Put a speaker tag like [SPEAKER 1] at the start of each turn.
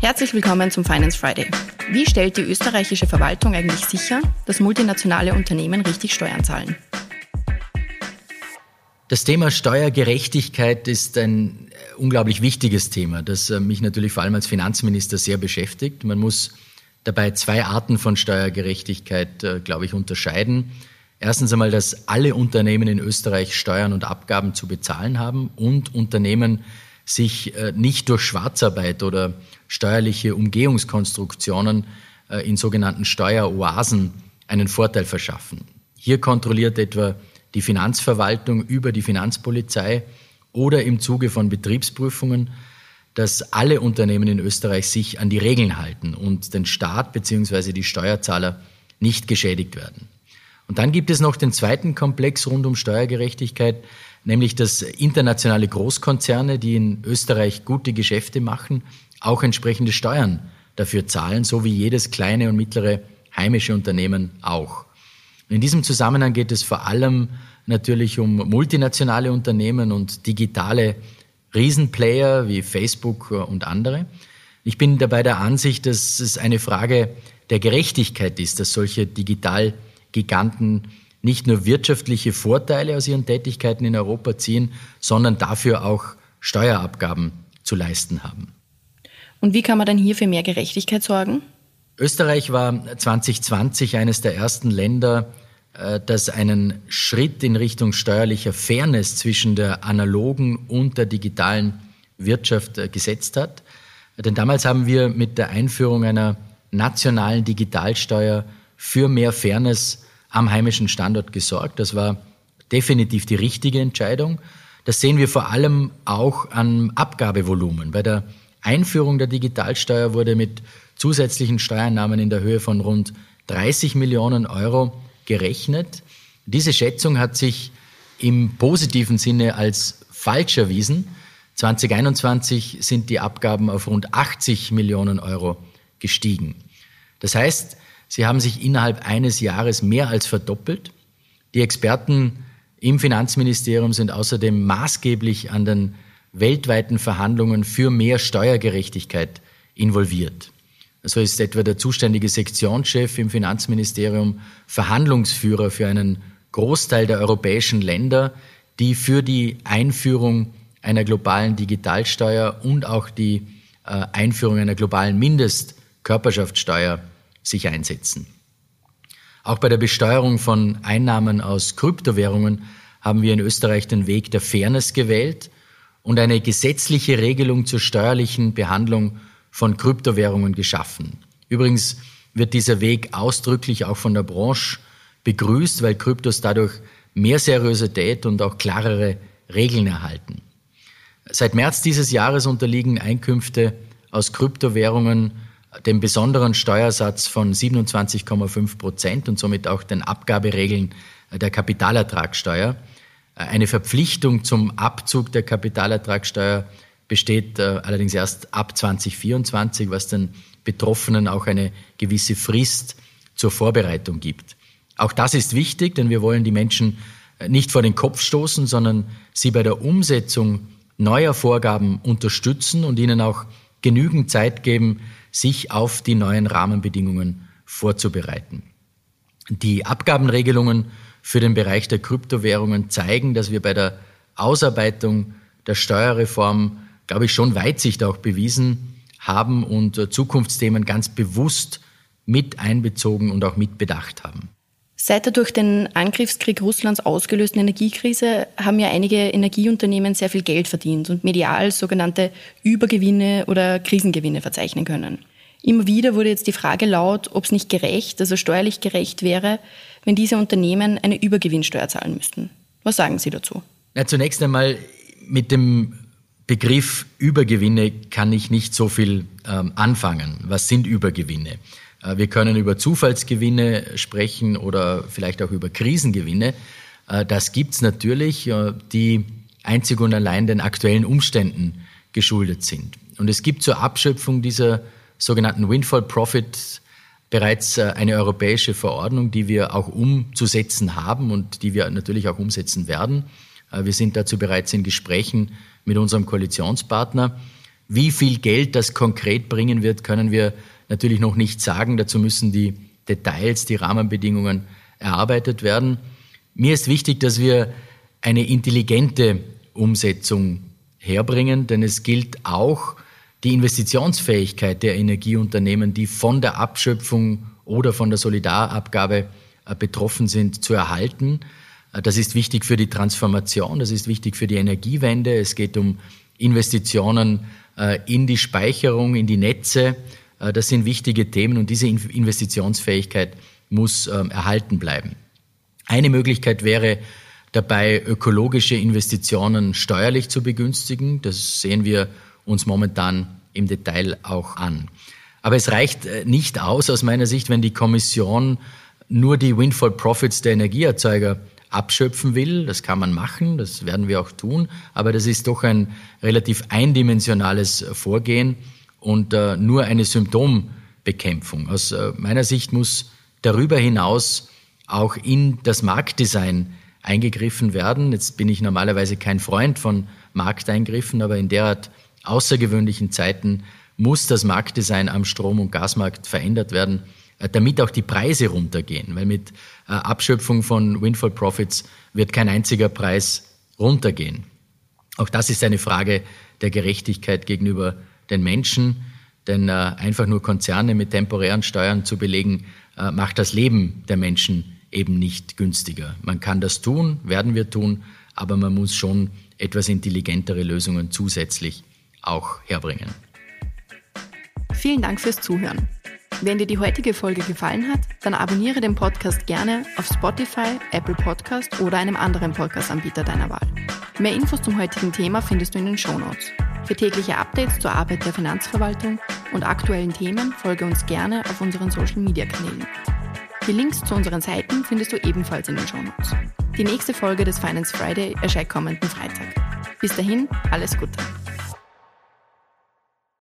[SPEAKER 1] Herzlich willkommen zum Finance Friday. Wie stellt die österreichische Verwaltung eigentlich sicher, dass multinationale Unternehmen richtig Steuern zahlen?
[SPEAKER 2] Das Thema Steuergerechtigkeit ist ein äh, unglaublich wichtiges Thema, das äh, mich natürlich vor allem als Finanzminister sehr beschäftigt. Man muss dabei zwei Arten von Steuergerechtigkeit, äh, glaube ich, unterscheiden. Erstens einmal, dass alle Unternehmen in Österreich Steuern und Abgaben zu bezahlen haben und Unternehmen sich äh, nicht durch Schwarzarbeit oder steuerliche Umgehungskonstruktionen äh, in sogenannten Steueroasen einen Vorteil verschaffen. Hier kontrolliert etwa die Finanzverwaltung über die Finanzpolizei oder im Zuge von Betriebsprüfungen, dass alle Unternehmen in Österreich sich an die Regeln halten und den Staat bzw. die Steuerzahler nicht geschädigt werden. Und dann gibt es noch den zweiten Komplex rund um Steuergerechtigkeit, nämlich dass internationale Großkonzerne, die in Österreich gute Geschäfte machen, auch entsprechende Steuern dafür zahlen, so wie jedes kleine und mittlere heimische Unternehmen auch. In diesem Zusammenhang geht es vor allem natürlich um multinationale Unternehmen und digitale Riesenplayer wie Facebook und andere. Ich bin dabei der Ansicht, dass es eine Frage der Gerechtigkeit ist, dass solche Digitalgiganten nicht nur wirtschaftliche Vorteile aus ihren Tätigkeiten in Europa ziehen, sondern dafür auch Steuerabgaben zu leisten haben.
[SPEAKER 1] Und wie kann man dann hier für mehr Gerechtigkeit sorgen?
[SPEAKER 2] Österreich war 2020 eines der ersten Länder, äh, das einen Schritt in Richtung steuerlicher Fairness zwischen der analogen und der digitalen Wirtschaft äh, gesetzt hat. Denn damals haben wir mit der Einführung einer nationalen Digitalsteuer für mehr Fairness am heimischen Standort gesorgt. Das war definitiv die richtige Entscheidung. Das sehen wir vor allem auch am Abgabevolumen. Bei der Einführung der Digitalsteuer wurde mit zusätzlichen Steuernahmen in der Höhe von rund 30 Millionen Euro gerechnet. Diese Schätzung hat sich im positiven Sinne als falsch erwiesen. 2021 sind die Abgaben auf rund 80 Millionen Euro gestiegen. Das heißt, Sie haben sich innerhalb eines Jahres mehr als verdoppelt. Die Experten im Finanzministerium sind außerdem maßgeblich an den weltweiten Verhandlungen für mehr Steuergerechtigkeit involviert. So ist etwa der zuständige Sektionschef im Finanzministerium Verhandlungsführer für einen Großteil der europäischen Länder, die für die Einführung einer globalen Digitalsteuer und auch die äh, Einführung einer globalen Mindestkörperschaftssteuer sich einsetzen. Auch bei der Besteuerung von Einnahmen aus Kryptowährungen haben wir in Österreich den Weg der Fairness gewählt und eine gesetzliche Regelung zur steuerlichen Behandlung von Kryptowährungen geschaffen. Übrigens wird dieser Weg ausdrücklich auch von der Branche begrüßt, weil Kryptos dadurch mehr Seriosität und auch klarere Regeln erhalten. Seit März dieses Jahres unterliegen Einkünfte aus Kryptowährungen dem besonderen Steuersatz von 27,5 Prozent und somit auch den Abgaberegeln der Kapitalertragssteuer. Eine Verpflichtung zum Abzug der Kapitalertragssteuer besteht äh, allerdings erst ab 2024, was den Betroffenen auch eine gewisse Frist zur Vorbereitung gibt. Auch das ist wichtig, denn wir wollen die Menschen äh, nicht vor den Kopf stoßen, sondern sie bei der Umsetzung neuer Vorgaben unterstützen und ihnen auch genügend Zeit geben, sich auf die neuen Rahmenbedingungen vorzubereiten. Die Abgabenregelungen für den Bereich der Kryptowährungen zeigen, dass wir bei der Ausarbeitung der Steuerreform, glaube ich, schon Weitsicht auch bewiesen haben und Zukunftsthemen ganz bewusst mit einbezogen und auch mitbedacht haben.
[SPEAKER 1] Seit der durch den Angriffskrieg Russlands ausgelösten Energiekrise haben ja einige Energieunternehmen sehr viel Geld verdient und medial sogenannte Übergewinne oder Krisengewinne verzeichnen können. Immer wieder wurde jetzt die Frage laut, ob es nicht gerecht, also steuerlich gerecht wäre, wenn diese Unternehmen eine Übergewinnsteuer zahlen müssten. Was sagen Sie dazu?
[SPEAKER 2] Ja, zunächst einmal mit dem Begriff Übergewinne kann ich nicht so viel ähm, anfangen. Was sind Übergewinne? Äh, wir können über Zufallsgewinne sprechen oder vielleicht auch über Krisengewinne. Äh, das gibt's natürlich, äh, die einzig und allein den aktuellen Umständen geschuldet sind. Und es gibt zur Abschöpfung dieser sogenannten Windfall Profit bereits eine europäische Verordnung, die wir auch umzusetzen haben und die wir natürlich auch umsetzen werden. Wir sind dazu bereits in Gesprächen mit unserem Koalitionspartner. Wie viel Geld das konkret bringen wird, können wir natürlich noch nicht sagen. Dazu müssen die Details, die Rahmenbedingungen erarbeitet werden. Mir ist wichtig, dass wir eine intelligente Umsetzung herbringen, denn es gilt auch, die Investitionsfähigkeit der Energieunternehmen, die von der Abschöpfung oder von der Solidarabgabe äh, betroffen sind, zu erhalten. Äh, das ist wichtig für die Transformation, das ist wichtig für die Energiewende. Es geht um Investitionen äh, in die Speicherung, in die Netze. Das sind wichtige Themen und diese Investitionsfähigkeit muss ähm, erhalten bleiben. Eine Möglichkeit wäre dabei, ökologische Investitionen steuerlich zu begünstigen. Das sehen wir uns momentan im Detail auch an. Aber es reicht äh, nicht aus aus meiner Sicht, wenn die Kommission nur die Windfall Profits der Energieerzeuger abschöpfen will. Das kann man machen, das werden wir auch tun, aber das ist doch ein relativ eindimensionales Vorgehen und äh, nur eine Symptombekämpfung. Aus äh, meiner Sicht muss darüber hinaus auch in das Marktdesign eingegriffen werden. Jetzt bin ich normalerweise kein Freund von Markteingriffen, aber in derart außergewöhnlichen Zeiten muss das Marktdesign am Strom- und Gasmarkt verändert werden, äh, damit auch die Preise runtergehen. Weil mit äh, Abschöpfung von Windfall Profits wird kein einziger Preis runtergehen. Auch das ist eine Frage der Gerechtigkeit gegenüber den Menschen, denn äh, einfach nur Konzerne mit temporären Steuern zu belegen, macht das Leben der Menschen eben nicht günstiger. Man kann das tun, werden wir tun, aber man muss schon etwas intelligentere Lösungen zusätzlich auch herbringen.
[SPEAKER 1] Vielen Dank fürs Zuhören. Wenn dir die heutige Folge gefallen hat, dann abonniere den Podcast gerne auf Spotify, Apple Podcast oder einem anderen Podcast-Anbieter deiner Wahl. Mehr Infos zum heutigen Thema findest du in den Show Notes. Für tägliche Updates zur Arbeit der Finanzverwaltung und aktuellen Themen folge uns gerne auf unseren Social-Media-Kanälen. Die Links zu unseren Seiten findest du ebenfalls in den Show Notes. Die nächste Folge des Finance Friday erscheint kommenden Freitag. Bis dahin, alles Gute.